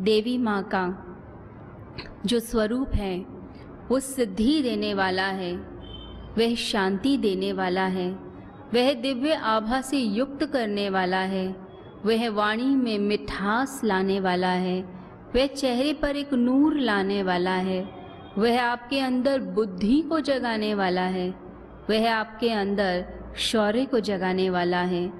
देवी माँ का जो स्वरूप है, वो सिद्धि देने वाला है, वह शांति देने वाला है, वह दिव्य आभा से युक्त करने वाला है, वह वाणी में मिठास लाने वाला है, वह चेहरे पर एक नूर लाने वाला है, वह आपके अंदर बुद्धि को जगाने वाला है, वह आपके अंदर शौर्य को जगाने वाला है।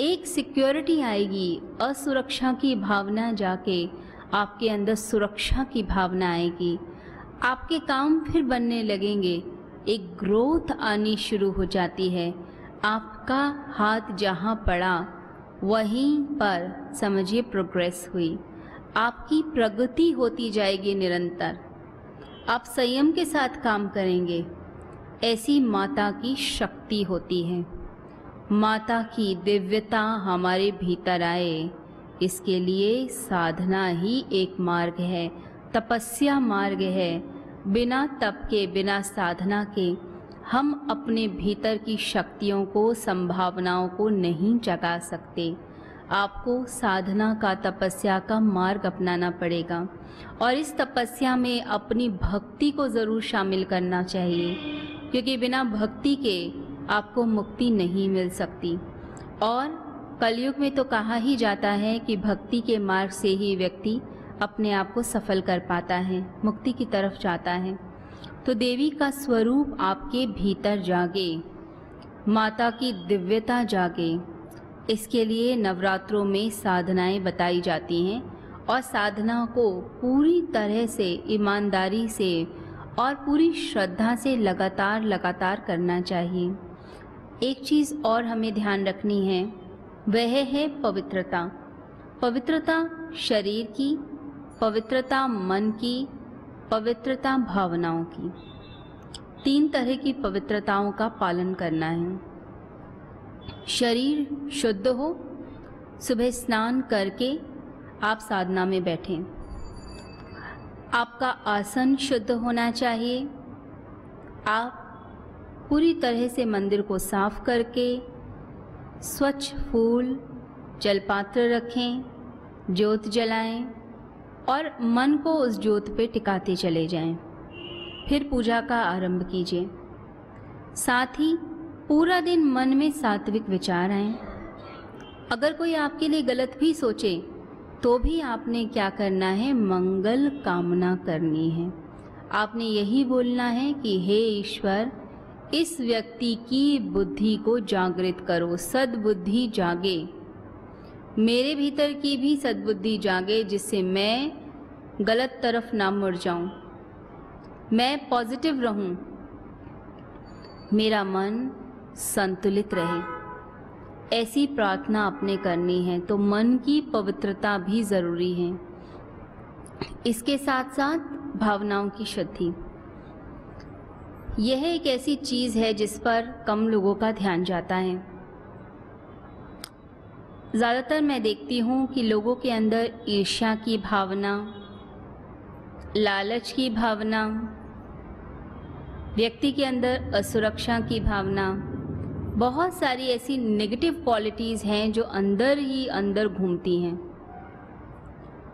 एक सिक्योरिटी आएगी, असुरक्षा की भावना जाके आपके अंदर सुरक्षा की भावना आएगी। आपके काम फिर बनने लगेंगे। एक ग्रोथ आनी शुरू हो जाती है। आपका हाथ जहाँ पड़ा, वहीं पर, समझिए प्रोग्रेस हुई। आपकी प्रगति होती जाएगी निरंतर। आप संयम के साथ काम करेंगे। ऐसी माता की शक्ति होती है। माता की दिव्यता हमारे भीतर आए। इसके लिए साधना ही एक मार्ग है, तपस्या मार्ग है। बिना तप के, बिना साधना के हम अपने भीतर की शक्तियों को, संभावनाओं को नहीं जगा सकते। आपको साधना का, तपस्या का मार्ग अपनाना पड़ेगा और इस तपस्या में अपनी भक्ति को ज़रूर शामिल करना चाहिए, क्योंकि बिना भक्ति के आपको मुक्ति नहीं मिल सकती। और कलयुग में तो कहा ही जाता है कि भक्ति के मार्ग से ही व्यक्ति अपने आप को सफल कर पाता है, मुक्ति की तरफ़ जाता है। तो देवी का स्वरूप आपके भीतर जागे, माता की दिव्यता जागे। इसके लिए नवरात्रों में साधनाएँ बताई जाती हैं और साधना को पूरी तरह से, ईमानदारी से और पूरी श्रद्धा से लगातार लगातार करना चाहिए। एक चीज़ और हमें ध्यान रखनी है वह है पवित्रता। पवित्रता शरीर की, पवित्रता मन की, पवित्रता भावनाओं की। तीन तरह की पवित्रताओं का पालन करना है। शरीर शुद्ध हो, सुबह स्नान करके आप साधना में बैठें। आपका आसन शुद्ध होना चाहिए। आप पूरी तरह से मंदिर को साफ़ करके स्वच्छ फूल, जलपात्र रखें, ज्योत जलाएँ और मन को उस ज्योत पे टिकाते चले जाएँ। फिर पूजा का आरंभ कीजिए। साथ ही पूरा दिन मन में सात्विक विचार आए। अगर कोई आपके लिए गलत भी सोचे तो भी आपने क्या करना है? मंगल कामना करनी है। आपने यही बोलना है कि, हे ईश्वर इस व्यक्ति की बुद्धि को जागृत करो, सद्बुद्धि जागे। मेरे भीतर की भी सद्बुद्धि जागे, जिससे मैं गलत तरफ़ ना मुड़ जाऊँ। मैं पॉजिटिव रहूँ। मेरा मन संतुलित रहे। ऐसी प्रार्थना अपने करनी है तो मन की पवित्रता भी ज़रूरी है। इसके साथ साथ भावनाओं की शुद्धि। यह एक ऐसी चीज़ है जिस पर कम लोगों का ध्यान जाता है। ज़्यादातर मैं देखती हूँ कि लोगों के अंदर ईर्ष्या की भावना, लालच की भावना, व्यक्ति के अंदर असुरक्षा की भावना, बहुत सारी ऐसी नेगेटिव क्वालिटीज़ हैं जो अंदर ही अंदर घूमती हैं।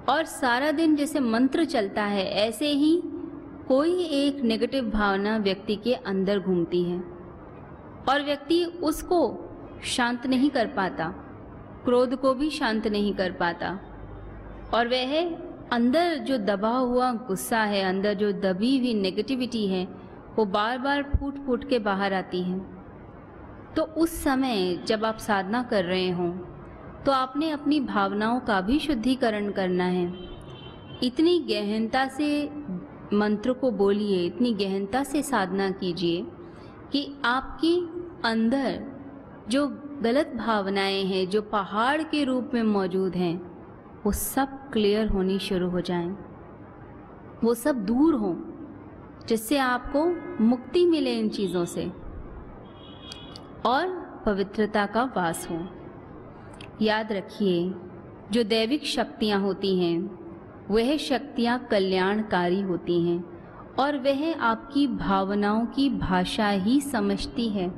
और सारा दिन जैसे मंत्र चलता है, ऐसे ही कोई एक नेगेटिव भावना व्यक्ति के अंदर घूमती है। और व्यक्ति उसको शांत नहीं कर पाता, क्रोध को भी शांत नहीं कर पाता। और वह अंदर जो दबा हुआ गुस्सा है, अंदर जो दबी हुई नेगेटिविटी है, वो बार बार फूट फूट के बाहर आती है। तो उस समय जब आप साधना कर रहे हों तो आपने अपनी भावनाओं का भी शुद्धिकरण करना है। इतनी गहनता से मंत्र को बोलिए इतनी गहनता से साधना कीजिए कि आपकी अंदर जो गलत भावनाएँ हैं जो पहाड़ के रूप में मौजूद हैं वो सब क्लियर होनी शुरू हो जाएँ, वो सब दूर हों जिससे आपको मुक्ति मिले इन चीज़ों से और पवित्रता का वास हो। याद रखिए जो दैविक शक्तियाँ होती हैं वह शक्तियाँ कल्याणकारी होती हैं और वह आपकी भावनाओं की भाषा ही समझती है।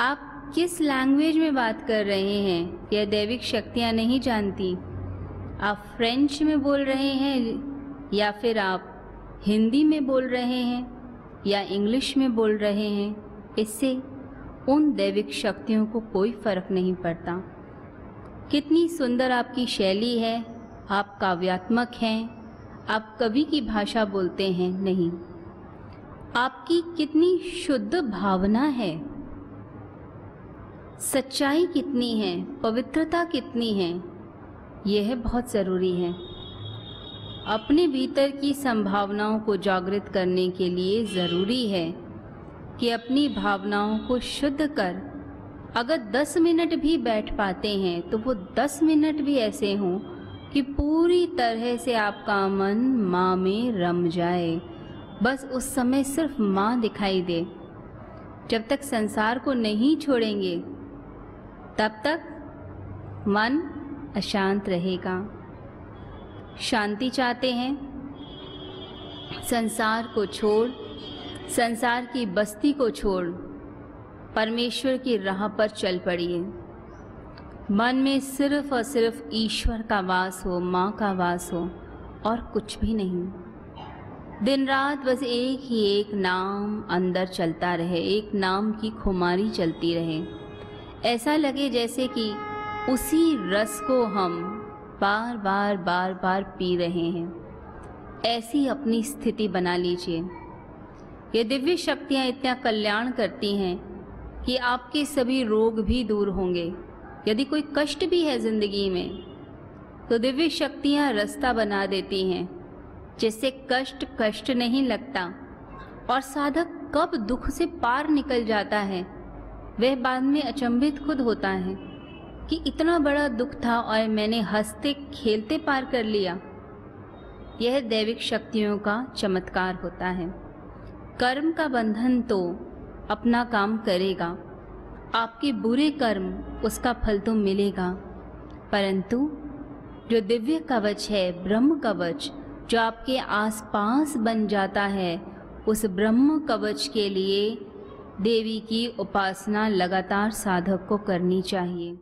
आप किस लैंग्वेज में बात कर रहे हैं, यह दैविक शक्तियाँ नहीं जानती। आप फ्रेंच में बोल रहे हैं, या फिर आप हिंदी में बोल रहे हैं, या इंग्लिश में बोल रहे हैं, इससे उन दैविक शक्तियों को कोई फ़र्क नहीं पड़ता। कितनी सुंदर आपकी शैली है आप काव्यात्मक हैं, आप कवि की भाषा बोलते हैं, नहीं। आपकी कितनी शुद्ध भावना है। सच्चाई कितनी है, पवित्रता कितनी है, यह बहुत ज़रूरी है। अपने भीतर की संभावनाओं को जागृत करने के लिए ज़रूरी है कि अपनी भावनाओं को शुद्ध कर। अगर 10 मिनट भी बैठ पाते हैं तो वो 10 मिनट भी ऐसे हों कि पूरी तरह से आपका मन माँ में रम जाए। बस उस समय सिर्फ़ माँ दिखाई दे। जब तक संसार को नहीं छोड़ेंगे, तब तक मन अशांत रहेगा। शांति चाहते हैं। संसार को छोड़, संसार की बस्ती को छोड़, परमेश्वर की राह पर चल पड़िए। मन में सिर्फ़ और सिर्फ़ ईश्वर का वास हो, माँ का वास हो और कुछ भी नहीं। दिन रात बस एक ही एक नाम अंदर चलता रहे, एक नाम की खुमारी चलती रहे। ऐसा लगे जैसे कि उसी रस को हम बार बार बार बार पी रहे हैं। ऐसी अपनी स्थिति बना लीजिए। ये दिव्य शक्तियाँ इतना कल्याण करती हैं कि आपके सभी रोग भी दूर होंगे। यदि कोई कष्ट भी है ज़िंदगी में तो दिव्य शक्तियाँ रास्ता बना देती हैं, जिससे कष्ट कष्ट नहीं लगता और साधक कब दुख से पार निकल जाता है, वह बाद में अचंभित खुद होता है कि इतना बड़ा दुख था और मैंने हँसते खेलते पार कर लिया। यह दैविक शक्तियों का चमत्कार होता है। कर्म का बंधन तो अपना काम करेगा। आपके बुरे कर्म उसका फल तो मिलेगा। परंतु जो दिव्य कवच है, ब्रह्म कवच, जो आपके आसपास बन जाता है, उस ब्रह्म कवच के लिए देवी की उपासना लगातार साधक को करनी चाहिए।